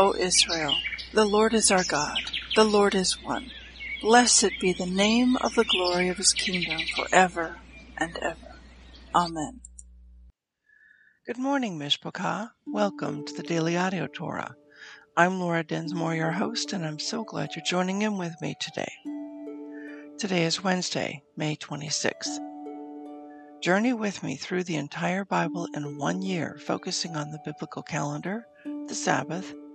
O Israel, the Lord is our God, the Lord is one. Blessed be the name of the glory of his kingdom forever and ever. Amen. Good morning, Mishpachah. Welcome to the Daily Audio Torah. I'm Laura Densmore, your host, and I'm so glad you're joining in with me today. Today is Wednesday, May 26th. Journey with me through the entire Bible in one year, focusing on the biblical calendar, the Sabbath,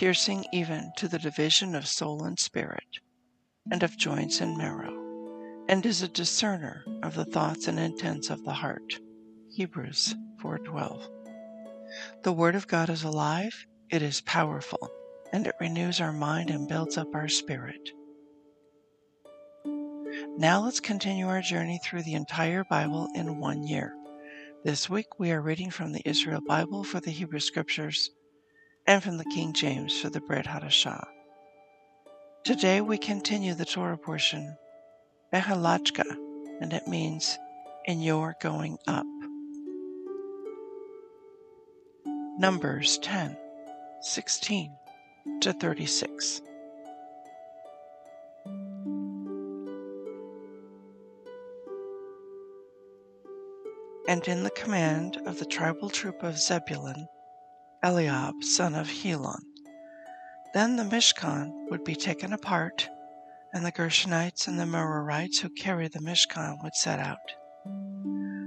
piercing even to the division of soul and spirit, and of joints and marrow, and is a discerner of the thoughts and intents of the heart. Hebrews 4:12. The Word of God is alive, it is powerful, and it renews our mind and builds up our spirit. Now let's continue our journey through the entire Bible in one year. This week we are reading from the Israel Bible for the Hebrew Scriptures and from the King James for the Brit Hadashah. Today we continue the Torah portion, Behalachka, and it means in your going up. Numbers 10, 16 to 36. And in the command of the tribal troop of Zebulun, Eliab, son of Helon. Then the Mishkan would be taken apart, and the Gershonites and the Merarites who carry the Mishkan would set out.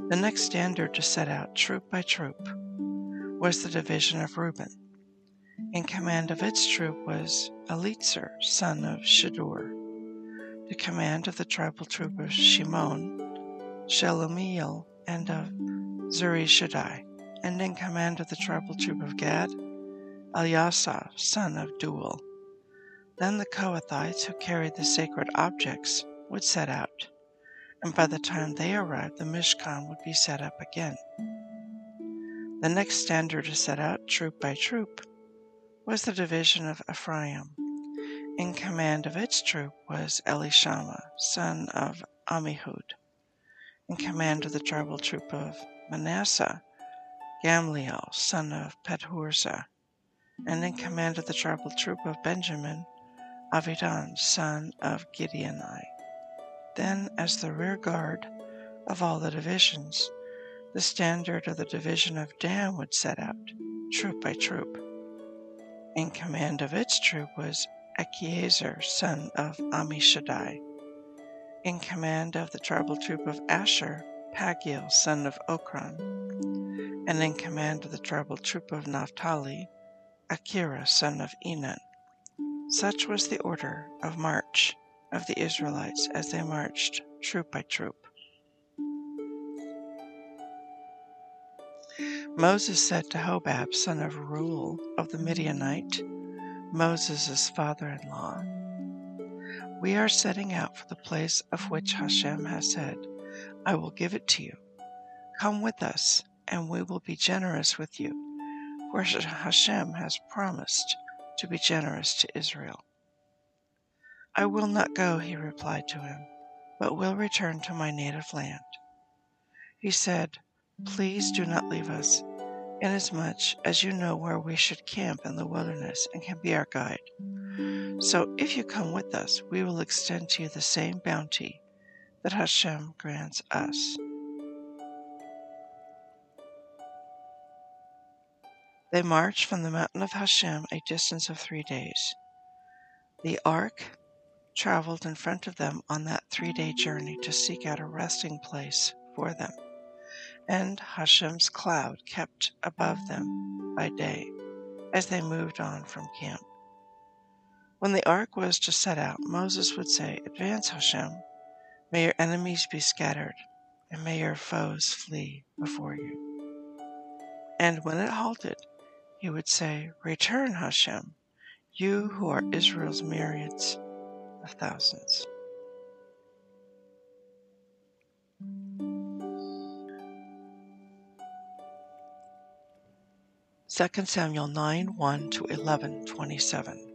The next standard to set out, troop by troop, was the division of Reuben. In command of its troop was Elitzer, son of Shedeur. The command of the tribal troop of Shimon, Shelumiel, and of Zuri Shaddai and in command of the tribal troop of Gad, Eliasaph, son of Deuel. Then the Kohathites, who carried the sacred objects, would set out, and by the time they arrived, the Mishkan would be set up again. The next standard to set out, troop by troop, was the division of Ephraim. In command of its troop was Elishama, son of Amihud. In command of the tribal troop of Manasseh, Gamliel, son of Pedahzur, and in command of the tribal troop of Benjamin, Avidan, son of Gideoni. Then, as the rear guard of all the divisions, the standard of the division of Dan would set out, troop by troop. In command of its troop was Achiezer, son of Ammishaddai. In command of the tribal troop of Asher, Pagiel, son of Okran and in command of the tribal troop of Naphtali, Ahira, son of Enan. Such was the order of march of the Israelites as they marched troop by troop. Moses said to Hobab, son of Reuel of the Midianite, Moses' father in law, We are setting out for the place of which Hashem has said, I will give it to you. Come with us, and we will be generous with you, for Hashem has promised to be generous to Israel. I will not go, he replied to him, but will return to my native land. He said, Please do not leave us, inasmuch as you know where we should camp in the wilderness and can be our guide. So if you come with us, we will extend to you the same bounty that Hashem grants us. They marched from the mountain of Hashem a distance of three days. The ark traveled in front of them on that three day journey to seek out a resting place for them, and Hashem's cloud kept above them by day as they moved on from camp. When the ark was to set out, Moses would say, Advance, Hashem, may your enemies be scattered, and may your foes flee before you. And when it halted, he would say, Return, Hashem, you who are Israel's myriads of thousands. Second Samuel 9 1 to 11 27.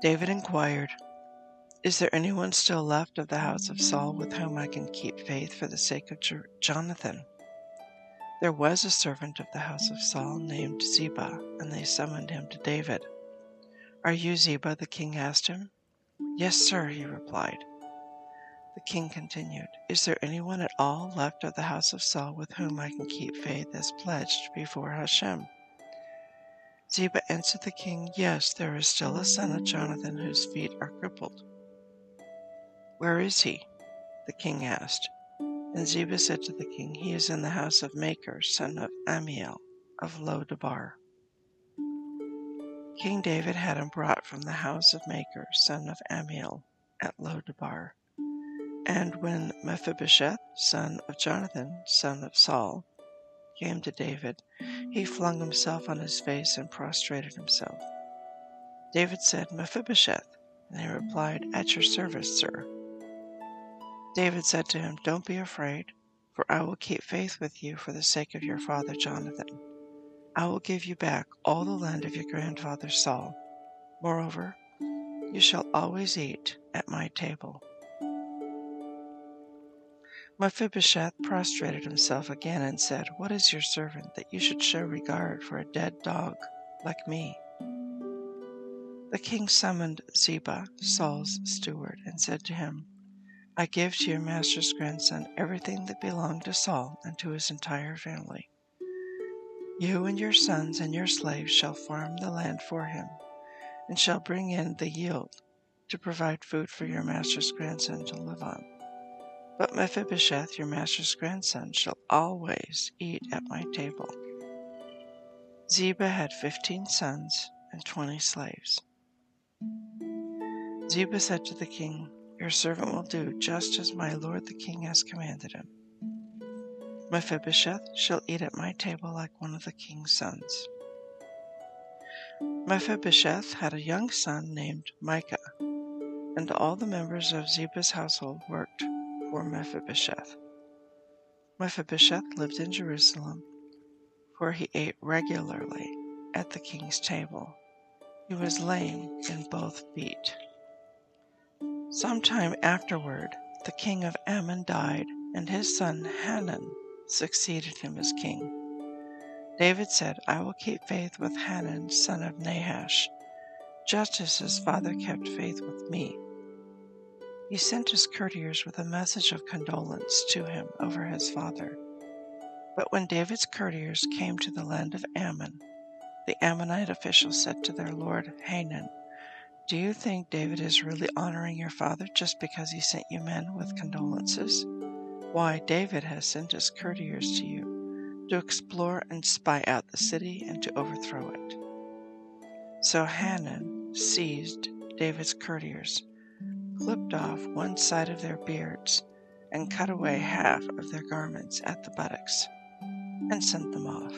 David inquired, is there anyone still left of the house of Saul with whom I can keep faith for the sake of Jonathan? There was a servant of the house of Saul named Ziba, and they summoned him to David. Are you Ziba? the king asked him. Yes, sir, he replied. The king continued, Is there anyone at all left of the house of Saul with whom I can keep faith as pledged before Hashem? Ziba answered the king, Yes, there is still a son of Jonathan whose feet are crippled. Where is he? the king asked. And Ziba said to the king, He is in the house of Machir, son of Amiel, of Lo-debar. King David had him brought from the house of Machir, son of Amiel, at Lo-debar. And when Mephibosheth, son of Jonathan, son of Saul, came to David, he flung himself on his face and prostrated himself. David said, Mephibosheth, and he replied, At your service, sir. David said to him, Don't be afraid, for I will keep faith with you for the sake of your father Jonathan. I will give you back all the land of your grandfather Saul. Moreover, you shall always eat at my table. Mephibosheth prostrated himself again and said, What is your servant that you should show regard for a dead dog like me? The king summoned Ziba, Saul's steward, and said to him, I give to your master's grandson everything that belonged to Saul and to his entire family. You and your sons and your slaves shall farm the land for him, and shall bring in the yield to provide food for your master's grandson to live on. But Mephibosheth, your master's grandson, shall always eat at my table. Ziba had fifteen sons and twenty slaves. Ziba said to the king, your servant will do just as my lord the king has commanded him. Mephibosheth shall eat at my table like one of the king's sons. Mephibosheth had a young son named Micah, and all the members of Ziba's household worked for Mephibosheth. Mephibosheth lived in Jerusalem, for he ate regularly at the king's table. He was lame in both feet. Sometime afterward, the king of Ammon died, and his son Hanan succeeded him as king. David said, I will keep faith with Hanan, son of Nahash, just as his father kept faith with me. He sent his courtiers with a message of condolence to him over his father. But when David's courtiers came to the land of Ammon, the Ammonite officials said to their lord Hanun, do you think David is really honoring your father just because he sent you men with condolences? Why, David has sent his courtiers to you to explore and spy out the city and to overthrow it. So Hanun seized David's courtiers, clipped off one side of their beards, and cut away half of their garments at the buttocks, and sent them off.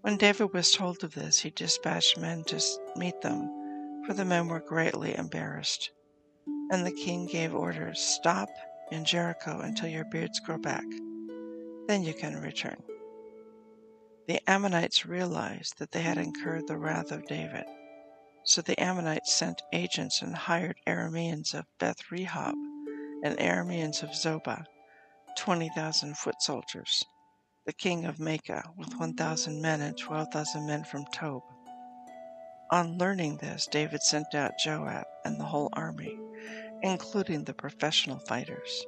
When David was told of this, he dispatched men to meet them for the men were greatly embarrassed. And the king gave orders Stop in Jericho until your beards grow back. Then you can return. The Ammonites realized that they had incurred the wrath of David. So the Ammonites sent agents and hired Arameans of Beth Rehob and Arameans of Zobah, 20,000 foot soldiers, the king of Maacah with 1,000 men and 12,000 men from Tob. On learning this, David sent out Joab and the whole army, including the professional fighters.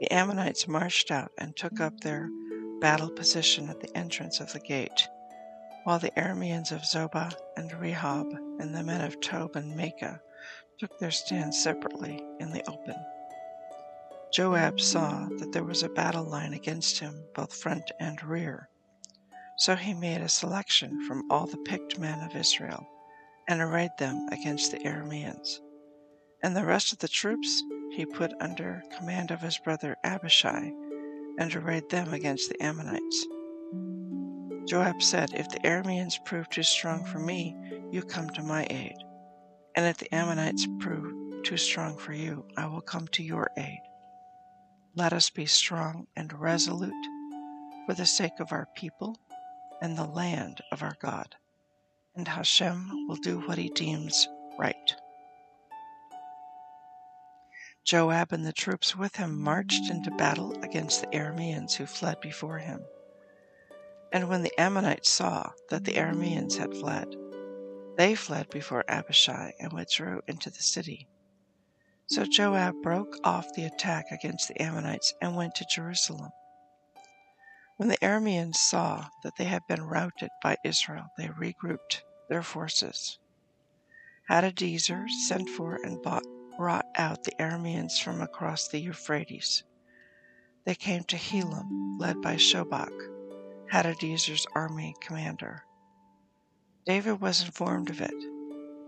The Ammonites marched out and took up their battle position at the entrance of the gate, while the Arameans of Zobah and Rehob and the men of Tob and Maacah took their stand separately in the open. Joab saw that there was a battle line against him, both front and rear. So he made a selection from all the picked men of Israel and arrayed them against the Arameans. And the rest of the troops he put under command of his brother Abishai and arrayed them against the Ammonites. Joab said, If the Arameans prove too strong for me, you come to my aid. And if the Ammonites prove too strong for you, I will come to your aid. Let us be strong and resolute for the sake of our people and the land of our God, and Hashem will do what he deems right. Joab and the troops with him marched into battle against the Arameans who fled before him. And when the Ammonites saw that the Arameans had fled, they fled before Abishai and withdrew into the city. So Joab broke off the attack against the Ammonites and went to Jerusalem. When the Arameans saw that they had been routed by Israel, they regrouped their forces. Hadadezer sent for and brought out the Arameans from across the Euphrates. They came to Helam, led by Shobach, Hadadezer's army commander. David was informed of it.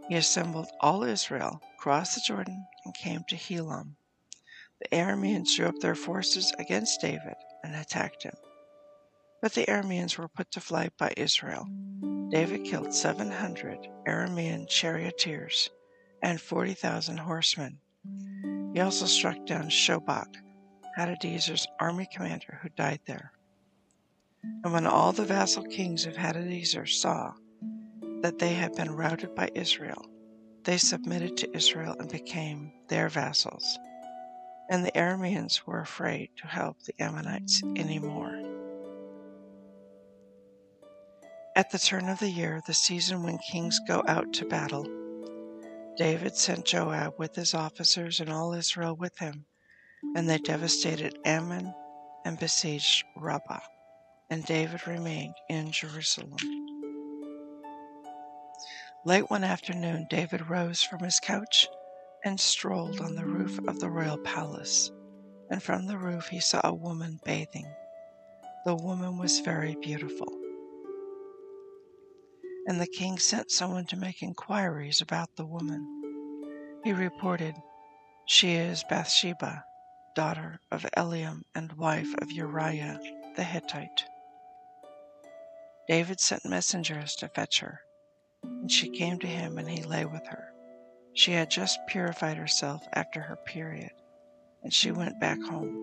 He assembled all Israel, crossed the Jordan, and came to Helam. The Arameans drew up their forces against David and attacked him. But the Arameans were put to flight by Israel. David killed 700 Aramean charioteers and 40,000 horsemen. He also struck down Shobach, Hadadezer's army commander, who died there. And when all the vassal kings of Hadadezer saw that they had been routed by Israel, they submitted to Israel and became their vassals. And the Arameans were afraid to help the Ammonites any more. At the turn of the year, the season when kings go out to battle, David sent Joab with his officers and all Israel with him, and they devastated Ammon and besieged Rabbah, and David remained in Jerusalem. Late one afternoon, David rose from his couch and strolled on the roof of the royal palace, and from the roof he saw a woman bathing. The woman was very beautiful. And the king sent someone to make inquiries about the woman. He reported, She is Bathsheba, daughter of Eliam and wife of Uriah the Hittite. David sent messengers to fetch her, and she came to him, and he lay with her. She had just purified herself after her period, and she went back home.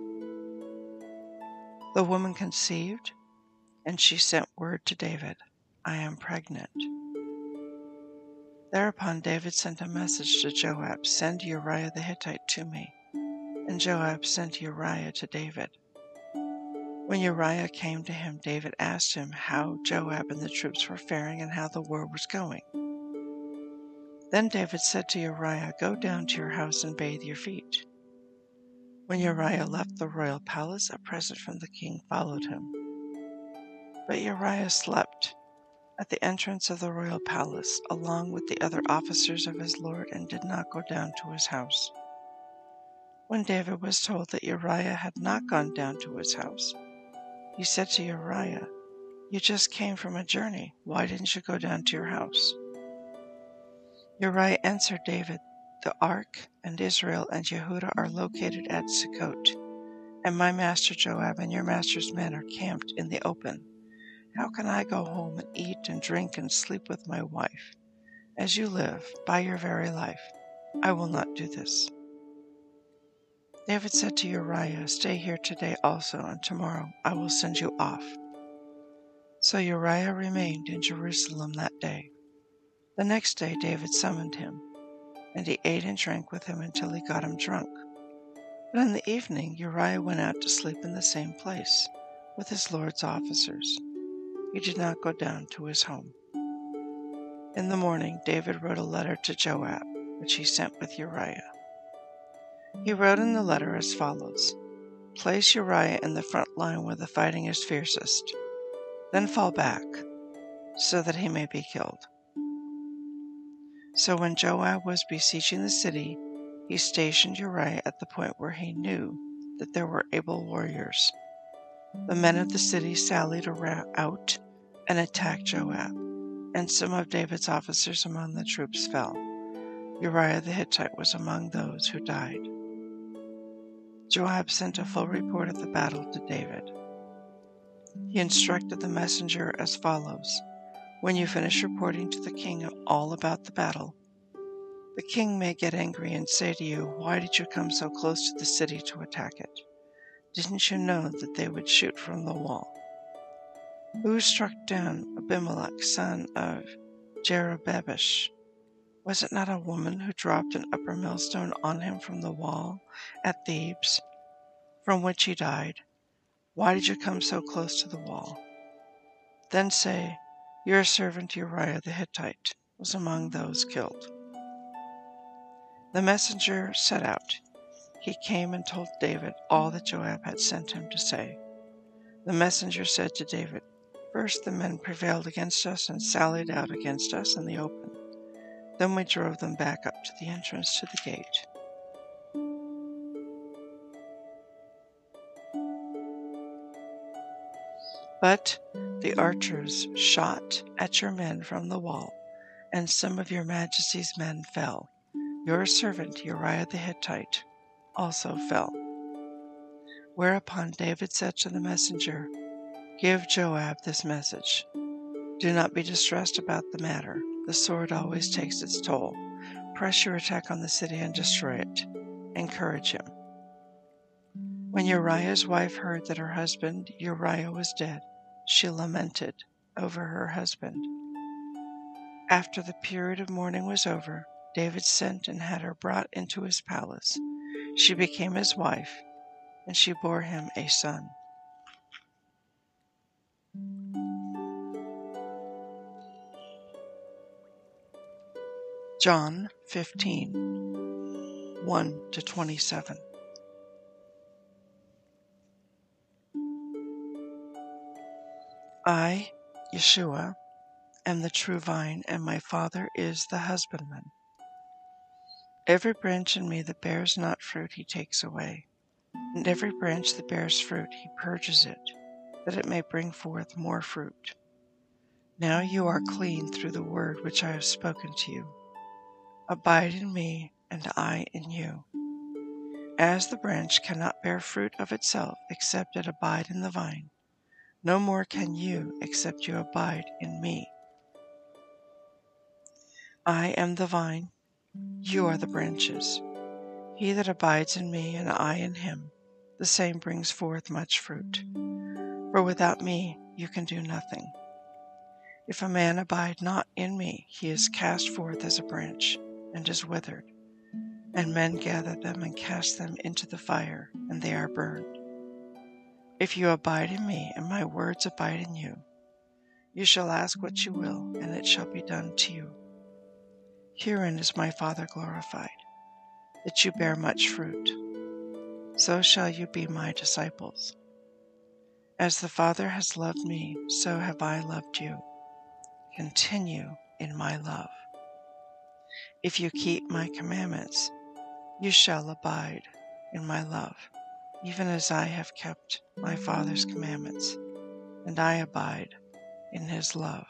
The woman conceived, and she sent word to David. I am pregnant. Thereupon David sent a message to Joab Send Uriah the Hittite to me. And Joab sent Uriah to David. When Uriah came to him, David asked him how Joab and the troops were faring and how the war was going. Then David said to Uriah, Go down to your house and bathe your feet. When Uriah left the royal palace, a present from the king followed him. But Uriah slept at the entrance of the royal palace, along with the other officers of his lord, and did not go down to his house. When David was told that Uriah had not gone down to his house, he said to Uriah, You just came from a journey. Why didn't you go down to your house? Uriah answered David, The ark and Israel and Jehudah are located at Sukkot, and my master Joab and your master's men are camped in the open. How can I go home and eat and drink and sleep with my wife? As you live, by your very life, I will not do this. David said to Uriah, Stay here today also, and tomorrow I will send you off. So Uriah remained in Jerusalem that day. The next day David summoned him, and he ate and drank with him until he got him drunk. But in the evening Uriah went out to sleep in the same place with his lord's officers he did not go down to his home. In the morning, David wrote a letter to Joab, which he sent with Uriah. He wrote in the letter as follows Place Uriah in the front line where the fighting is fiercest, then fall back, so that he may be killed. So when Joab was besieging the city, he stationed Uriah at the point where he knew that there were able warriors. The men of the city sallied out and attacked Joab and some of David's officers among the troops fell. Uriah the Hittite was among those who died. Joab sent a full report of the battle to David. He instructed the messenger as follows When you finish reporting to the king all about the battle, the king may get angry and say to you, Why did you come so close to the city to attack it? Didn't you know that they would shoot from the wall? Who struck down Abimelech, son of Jerubbaal? Was it not a woman who dropped an upper millstone on him from the wall at Thebez, from which he died? Why did you come so close to the wall? Then say, Your servant Uriah the Hittite was among those killed. The messenger set out. He came and told David all that Joab had sent him to say. The messenger said to David, First, the men prevailed against us and sallied out against us in the open. Then we drove them back up to the entrance to the gate. But the archers shot at your men from the wall, and some of your majesty's men fell. Your servant Uriah the Hittite also fell. Whereupon David said to the messenger, Give Joab this message Do not be distressed about the matter. The sword always takes its toll. Press your attack on the city and destroy it. Encourage him. When Uriah's wife heard that her husband Uriah was dead, she lamented over her husband. After the period of mourning was over, David sent and had her brought into his palace. She became his wife, and she bore him a son. John 15 1 to 27. I, Yeshua, am the true vine, and my Father is the husbandman. Every branch in me that bears not fruit he takes away, and every branch that bears fruit he purges it, that it may bring forth more fruit. Now you are clean through the word which I have spoken to you. Abide in me, and I in you. As the branch cannot bear fruit of itself except it abide in the vine, no more can you except you abide in me. I am the vine, you are the branches. He that abides in me, and I in him, the same brings forth much fruit. For without me you can do nothing. If a man abide not in me, he is cast forth as a branch and is withered, and men gather them and cast them into the fire, and they are burned. If you abide in me, and my words abide in you, you shall ask what you will, and it shall be done to you. Herein is my Father glorified, that you bear much fruit. So shall you be my disciples. As the Father has loved me, so have I loved you. Continue in my love. If you keep my commandments, you shall abide in my love, even as I have kept my Father's commandments, and I abide in his love.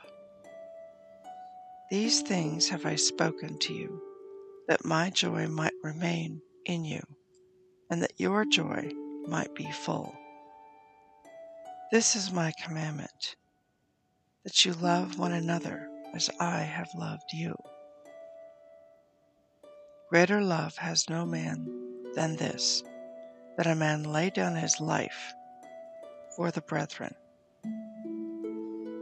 These things have I spoken to you, that my joy might remain in you, and that your joy might be full. This is my commandment, that you love one another as I have loved you. Greater love has no man than this, that a man lay down his life for the brethren.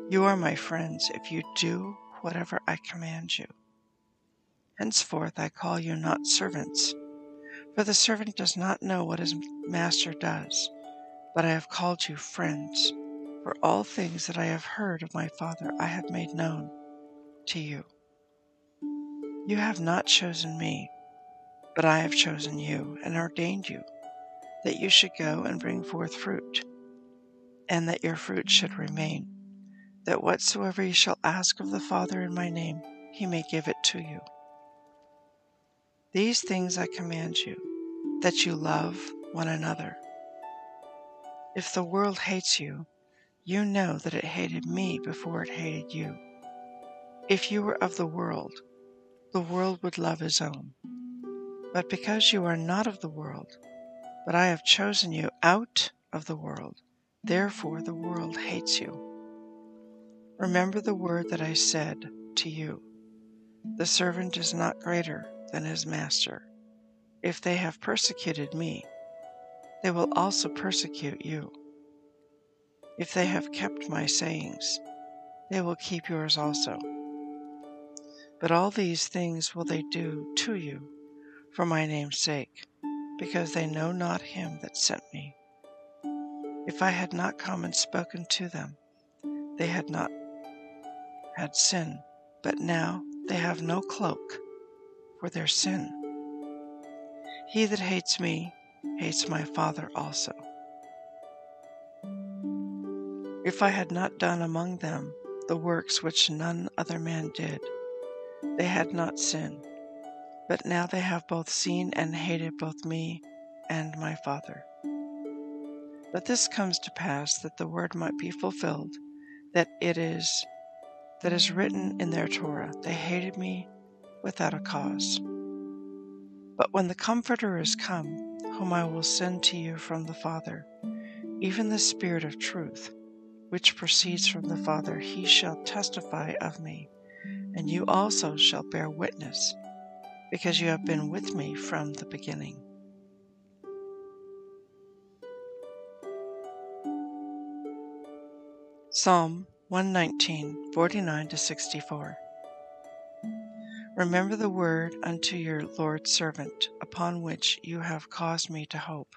You are my friends if you do whatever I command you. Henceforth I call you not servants, for the servant does not know what his master does, but I have called you friends, for all things that I have heard of my Father I have made known to you. You have not chosen me, but I have chosen you and ordained you, that you should go and bring forth fruit, and that your fruit should remain, that whatsoever you shall ask of the Father in my name, he may give it to you. These things I command you, that you love one another. If the world hates you, you know that it hated me before it hated you. If you were of the world, the world would love his own. But because you are not of the world, but I have chosen you out of the world, therefore the world hates you. Remember the word that I said to you The servant is not greater than his master. If they have persecuted me, they will also persecute you. If they have kept my sayings, they will keep yours also. But all these things will they do to you for my name's sake, because they know not him that sent me. If I had not come and spoken to them, they had not had sin, but now they have no cloak for their sin. He that hates me hates my Father also. If I had not done among them the works which none other man did, they had not sinned. But now they have both seen and hated both me and my Father. But this comes to pass that the word might be fulfilled, that it is that is written in their Torah, they hated me without a cause. But when the Comforter is come, whom I will send to you from the Father, even the Spirit of truth, which proceeds from the Father, he shall testify of me, and you also shall bear witness, because you have been with me from the beginning. Psalm 119, 49 to 64. Remember the word unto your Lord's servant, upon which you have caused me to hope.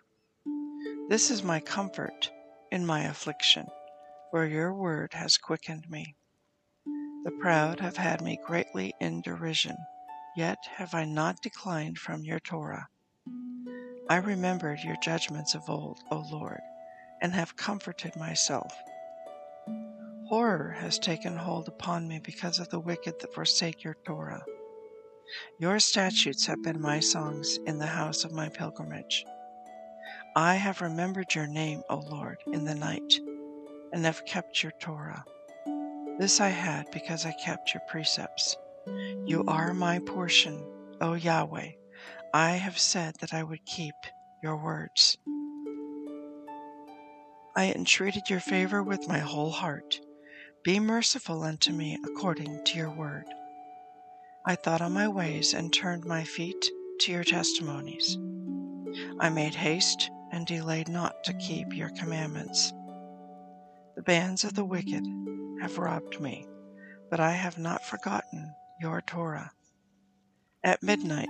This is my comfort in my affliction for your word has quickened me. The proud have had me greatly in derision, yet have I not declined from your Torah. I remembered your judgments of old, O Lord, and have comforted myself. Horror has taken hold upon me because of the wicked that forsake your Torah. Your statutes have been my songs in the house of my pilgrimage. I have remembered your name, O Lord, in the night and have kept your Torah. This I had because I kept your precepts. You are my portion, O Yahweh. I have said that I would keep your words. I entreated your favor with my whole heart. Be merciful unto me according to your word. I thought on my ways and turned my feet to your testimonies. I made haste and delayed not to keep your commandments. The bands of the wicked have robbed me, but I have not forgotten your Torah. At midnight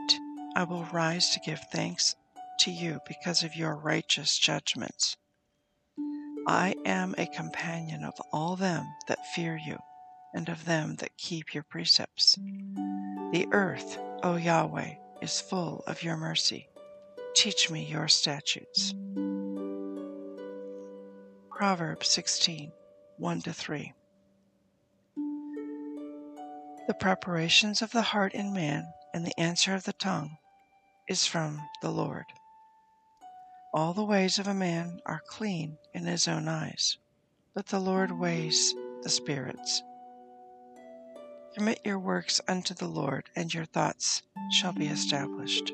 I will rise to give thanks to you because of your righteous judgments. I am a companion of all them that fear you, and of them that keep your precepts. The earth, O Yahweh, is full of your mercy. Teach me your statutes. Proverbs 16 1 3. The preparations of the heart in man and the answer of the tongue is from the Lord. All the ways of a man are clean in his own eyes, but the Lord weighs the spirits. Commit your works unto the Lord, and your thoughts shall be established.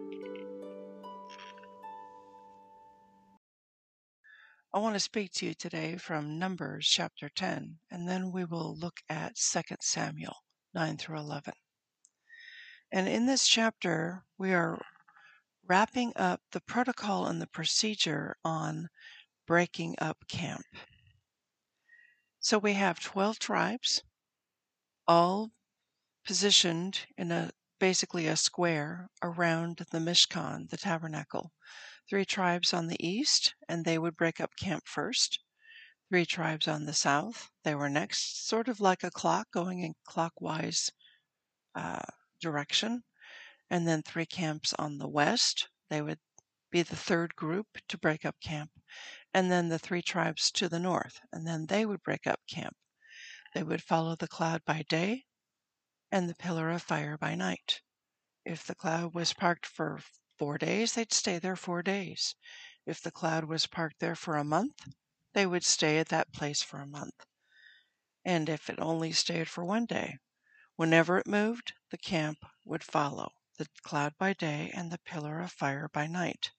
I want to speak to you today from Numbers chapter 10, and then we will look at 2 Samuel 9 through 11. And in this chapter, we are wrapping up the protocol and the procedure on breaking up camp. So we have 12 tribes, all positioned in a basically a square around the Mishkan, the tabernacle three tribes on the east, and they would break up camp first. Three tribes on the south, they were next, sort of like a clock going in clockwise uh, direction. and then three camps on the west. They would be the third group to break up camp, and then the three tribes to the north, and then they would break up camp. They would follow the cloud by day and the pillar of fire by night. If the cloud was parked for four days, they'd stay there four days. If the cloud was parked there for a month, they would stay at that place for a month. And if it only stayed for one day, whenever it moved, the camp would follow the cloud by day and the pillar of fire by night.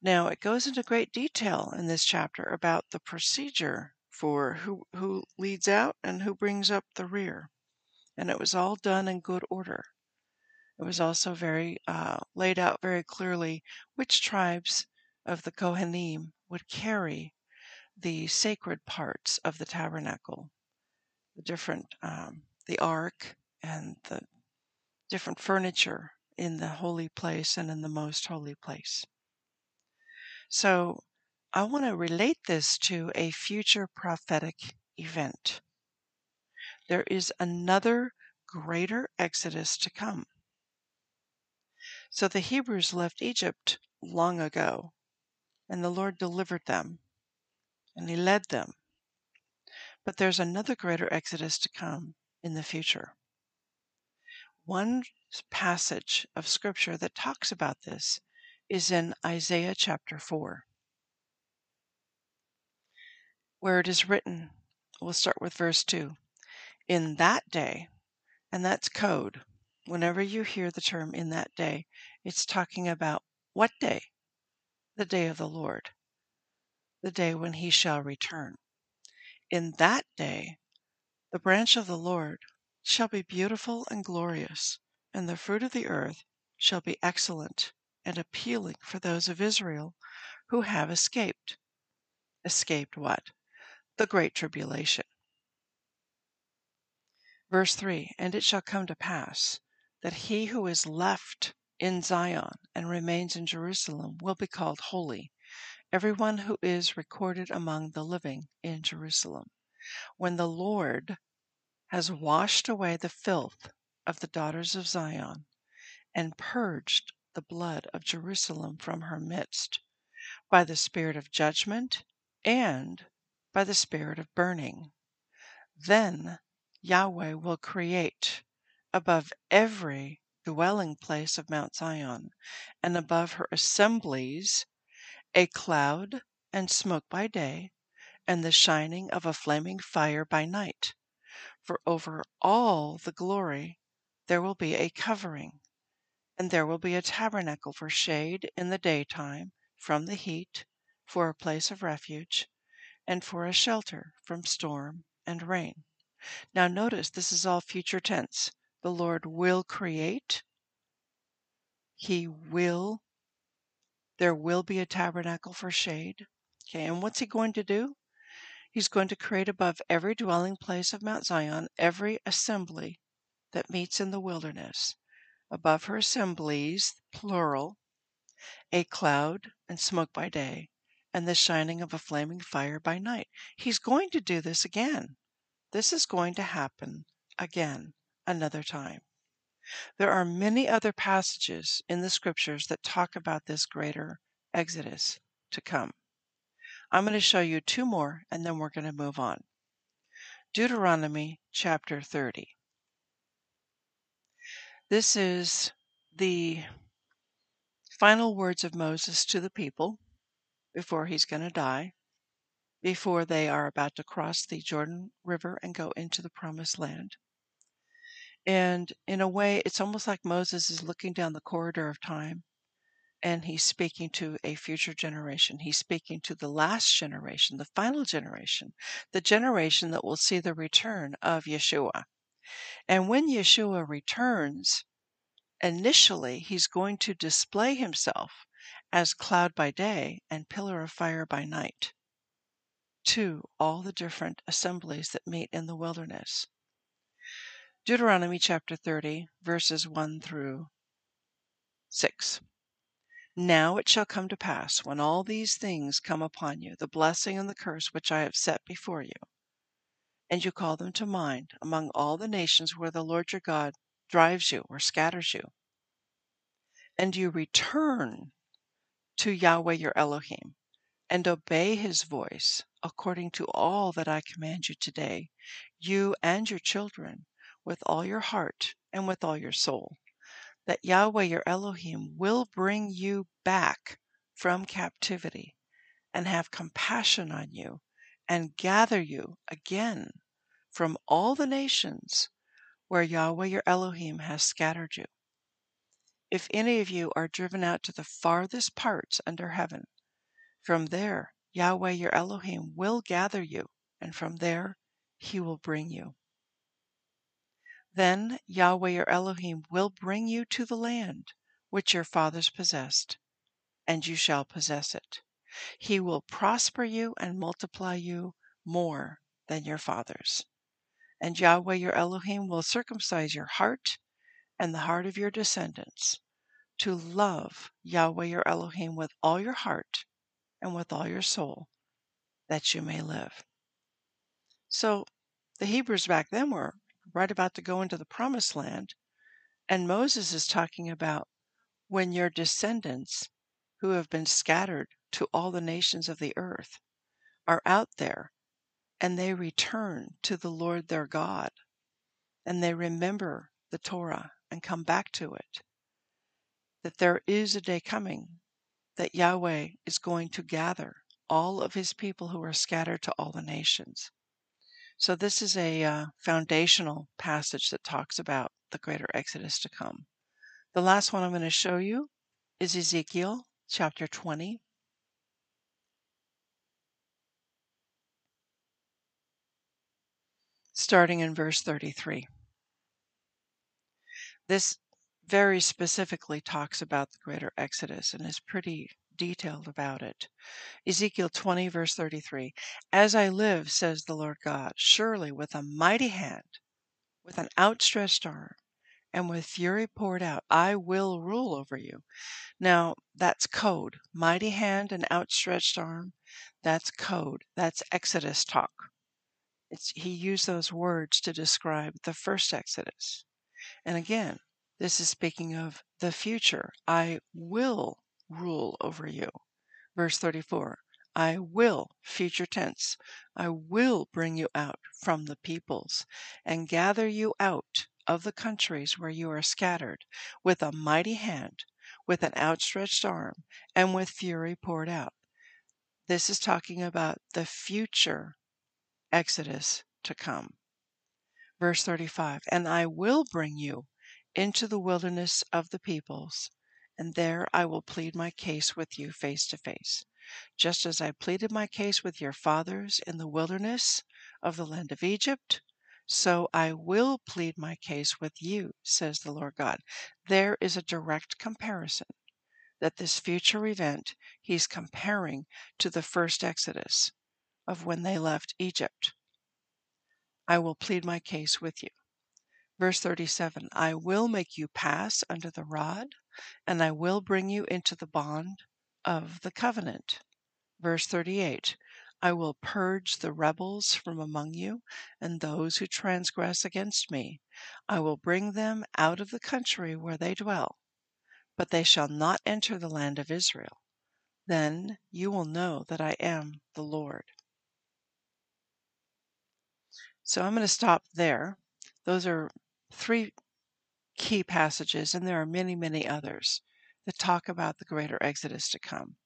Now, it goes into great detail in this chapter about the procedure for who, who leads out and who brings up the rear. And it was all done in good order. It was also very uh, laid out very clearly which tribes of the Kohanim would carry the sacred parts of the tabernacle, the different, um, the ark and the different furniture in the holy place and in the most holy place. So I want to relate this to a future prophetic event. There is another greater exodus to come. So the Hebrews left Egypt long ago, and the Lord delivered them, and He led them. But there's another greater exodus to come in the future. One passage of Scripture that talks about this is in Isaiah chapter 4, where it is written, we'll start with verse 2 In that day, and that's code. Whenever you hear the term in that day, it's talking about what day? The day of the Lord, the day when he shall return. In that day, the branch of the Lord shall be beautiful and glorious, and the fruit of the earth shall be excellent and appealing for those of Israel who have escaped. Escaped what? The great tribulation. Verse 3 And it shall come to pass that he who is left in Zion and remains in Jerusalem will be called holy, everyone who is recorded among the living in Jerusalem. When the Lord has washed away the filth of the daughters of Zion and purged the blood of Jerusalem from her midst, by the spirit of judgment and by the spirit of burning. Then Yahweh will create above every dwelling place of Mount Zion and above her assemblies a cloud and smoke by day and the shining of a flaming fire by night. For over all the glory there will be a covering and there will be a tabernacle for shade in the daytime from the heat, for a place of refuge, and for a shelter from storm and rain. Now, notice this is all future tense. The Lord will create, He will, there will be a tabernacle for shade. Okay, and what's He going to do? He's going to create above every dwelling place of Mount Zion every assembly that meets in the wilderness above her assemblies, plural, a cloud and smoke by day, and the shining of a flaming fire by night. He's going to do this again. This is going to happen again another time. There are many other passages in the scriptures that talk about this greater exodus to come. I'm going to show you two more and then we're going to move on. Deuteronomy chapter 30. This is the final words of Moses to the people before he's going to die, before they are about to cross the Jordan River and go into the promised land. And in a way, it's almost like Moses is looking down the corridor of time and he's speaking to a future generation. He's speaking to the last generation, the final generation, the generation that will see the return of Yeshua. And when Yeshua returns, initially he's going to display himself as cloud by day and pillar of fire by night to all the different assemblies that meet in the wilderness. Deuteronomy chapter 30, verses 1 through 6. Now it shall come to pass, when all these things come upon you, the blessing and the curse which I have set before you, and you call them to mind among all the nations where the Lord your God drives you or scatters you, and you return to Yahweh your Elohim, and obey his voice according to all that I command you today, you and your children, with all your heart and with all your soul, that Yahweh your Elohim will bring you back from captivity and have compassion on you and gather you again from all the nations where Yahweh your Elohim has scattered you. If any of you are driven out to the farthest parts under heaven, from there Yahweh your Elohim will gather you, and from there he will bring you. Then Yahweh your Elohim will bring you to the land which your fathers possessed, and you shall possess it. He will prosper you and multiply you more than your fathers. And Yahweh your Elohim will circumcise your heart and the heart of your descendants to love Yahweh your Elohim with all your heart and with all your soul, that you may live. So the Hebrews back then were right about to go into the promised land, and Moses is talking about when your descendants who have been scattered to all the nations of the earth are out there and they return to the Lord their God and they remember the Torah and come back to it, that there is a day coming that Yahweh is going to gather all of his people who are scattered to all the nations. So, this is a uh, foundational passage that talks about the greater exodus to come. The last one I'm going to show you is Ezekiel chapter 20. Starting in verse 33. This very specifically talks about the greater exodus and is pretty detailed about it. Ezekiel 20, verse 33 As I live, says the Lord God, surely with a mighty hand, with an outstretched arm, and with fury poured out, I will rule over you. Now, that's code. Mighty hand and outstretched arm, that's code. That's Exodus talk. It's, he used those words to describe the first Exodus. And again, this is speaking of the future. I will rule over you. Verse 34 I will, future tense, I will bring you out from the peoples and gather you out of the countries where you are scattered with a mighty hand, with an outstretched arm, and with fury poured out. This is talking about the future Exodus to come. Verse 35 And I will bring you into the wilderness of the peoples, and there I will plead my case with you face to face, just as I pleaded my case with your fathers in the wilderness of the land of Egypt. So I will plead my case with you, says the Lord God. There is a direct comparison that this future event he's comparing to the first Exodus of when they left Egypt. I will plead my case with you. Verse 37 I will make you pass under the rod, and I will bring you into the bond of the covenant. Verse 38 I will purge the rebels from among you, and those who transgress against me. I will bring them out of the country where they dwell, but they shall not enter the land of Israel. Then you will know that I am the Lord. So I'm going to stop there. Those are three key passages, and there are many, many others that talk about the greater exodus to come.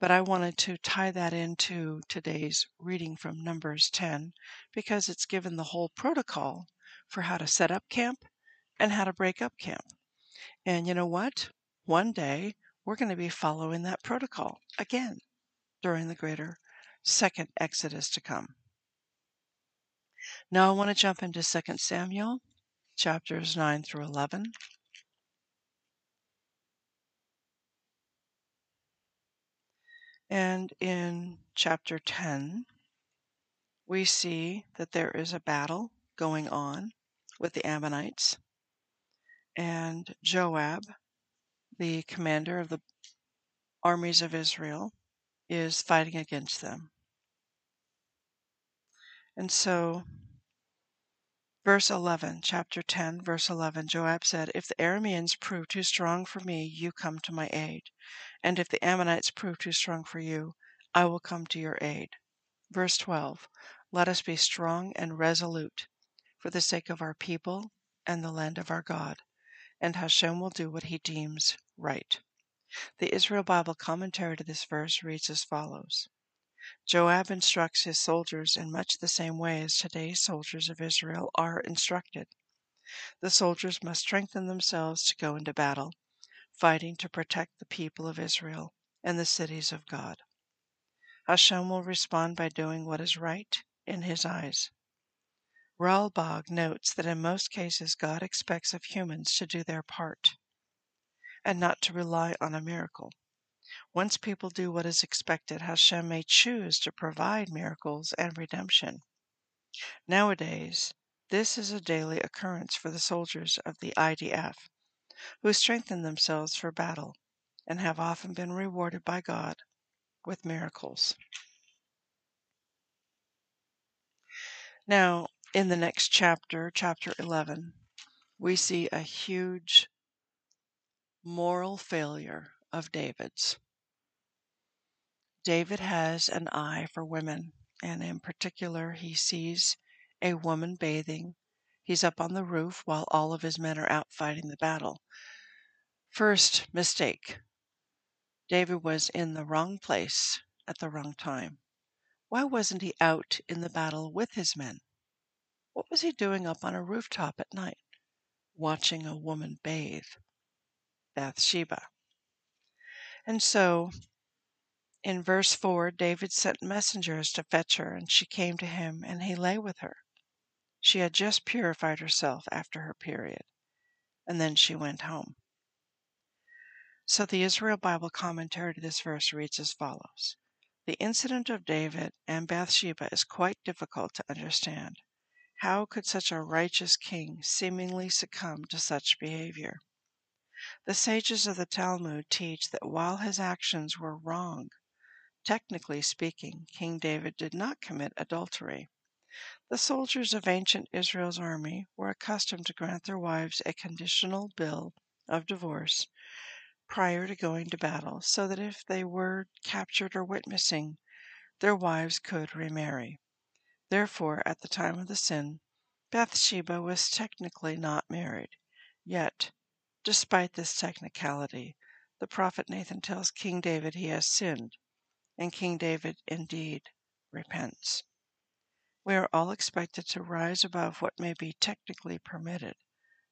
But I wanted to tie that into today's reading from Numbers 10 because it's given the whole protocol for how to set up camp and how to break up camp. And you know what? One day we're going to be following that protocol again during the greater second exodus to come. Now I want to jump into 2 Samuel chapters 9 through 11. And in chapter 10, we see that there is a battle going on with the Ammonites, and Joab, the commander of the armies of Israel, is fighting against them. And so Verse 11, chapter 10, verse 11 Joab said, If the Arameans prove too strong for me, you come to my aid. And if the Ammonites prove too strong for you, I will come to your aid. Verse 12 Let us be strong and resolute for the sake of our people and the land of our God, and Hashem will do what he deems right. The Israel Bible commentary to this verse reads as follows Joab instructs his soldiers in much the same way as today's soldiers of Israel are instructed. The soldiers must strengthen themselves to go into battle, fighting to protect the people of Israel and the cities of God. Hashem will respond by doing what is right in his eyes. Ralbag notes that in most cases God expects of humans to do their part and not to rely on a miracle. Once people do what is expected, Hashem may choose to provide miracles and redemption. Nowadays, this is a daily occurrence for the soldiers of the IDF, who strengthen themselves for battle and have often been rewarded by God with miracles. Now, in the next chapter, chapter 11, we see a huge moral failure of David's. David has an eye for women, and in particular, he sees a woman bathing. He's up on the roof while all of his men are out fighting the battle. First mistake David was in the wrong place at the wrong time. Why wasn't he out in the battle with his men? What was he doing up on a rooftop at night, watching a woman bathe? Bathsheba. And so in verse 4, David sent messengers to fetch her, and she came to him, and he lay with her. She had just purified herself after her period, and then she went home. So the Israel Bible commentary to this verse reads as follows The incident of David and Bathsheba is quite difficult to understand. How could such a righteous king seemingly succumb to such behavior? The sages of the Talmud teach that while his actions were wrong, Technically speaking, King David did not commit adultery. The soldiers of ancient Israel's army were accustomed to grant their wives a conditional bill of divorce prior to going to battle, so that if they were captured or witnessing, their wives could remarry. Therefore, at the time of the sin, Bathsheba was technically not married. Yet, despite this technicality, the prophet Nathan tells King David he has sinned and King David indeed repents. We are all expected to rise above what may be technically permitted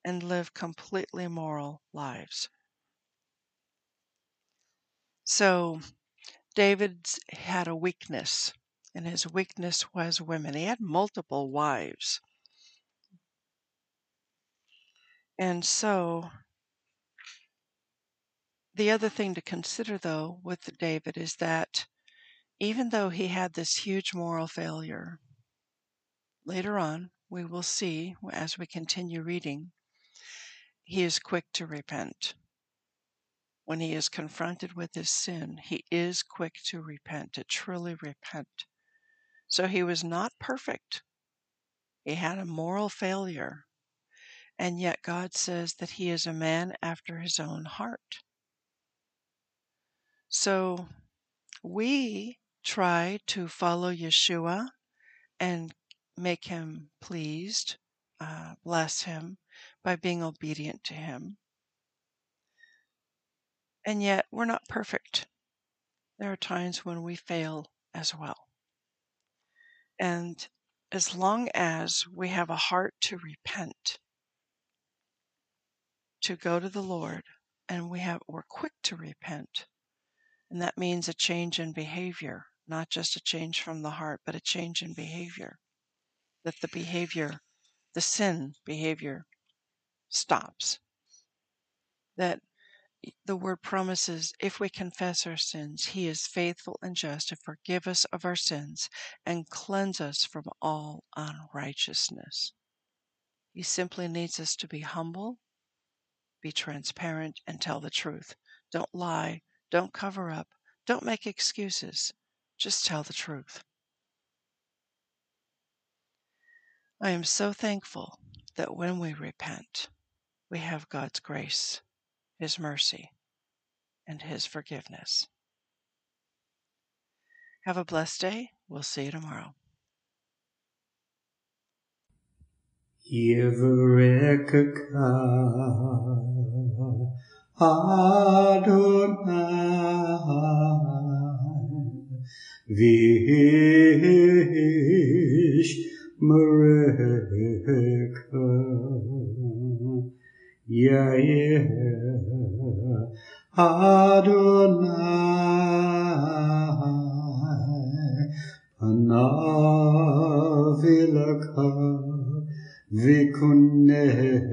and live completely moral lives. So, David had a weakness, and his weakness was women. He had multiple wives. And so, the other thing to consider, though, with David is that even though he had this huge moral failure, later on we will see as we continue reading, he is quick to repent. When he is confronted with his sin, he is quick to repent, to truly repent. So he was not perfect. He had a moral failure. And yet God says that he is a man after his own heart. So we try to follow Yeshua and make him pleased, uh, bless him by being obedient to him. And yet, we're not perfect. There are times when we fail as well. And as long as we have a heart to repent, to go to the Lord, and we have we're quick to repent, and that means a change in behavior not just a change from the heart, but a change in behavior. That the behavior, the sin behavior, stops. That the word promises if we confess our sins, He is faithful and just to forgive us of our sins and cleanse us from all unrighteousness. He simply needs us to be humble, be transparent, and tell the truth. Don't lie, don't cover up, don't make excuses. Just tell the truth. I am so thankful that when we repent, we have God's grace, His mercy, and His forgiveness. Have a blessed day. We'll see you tomorrow. Adonai Vish Mareka Yair Adonai Vikuneka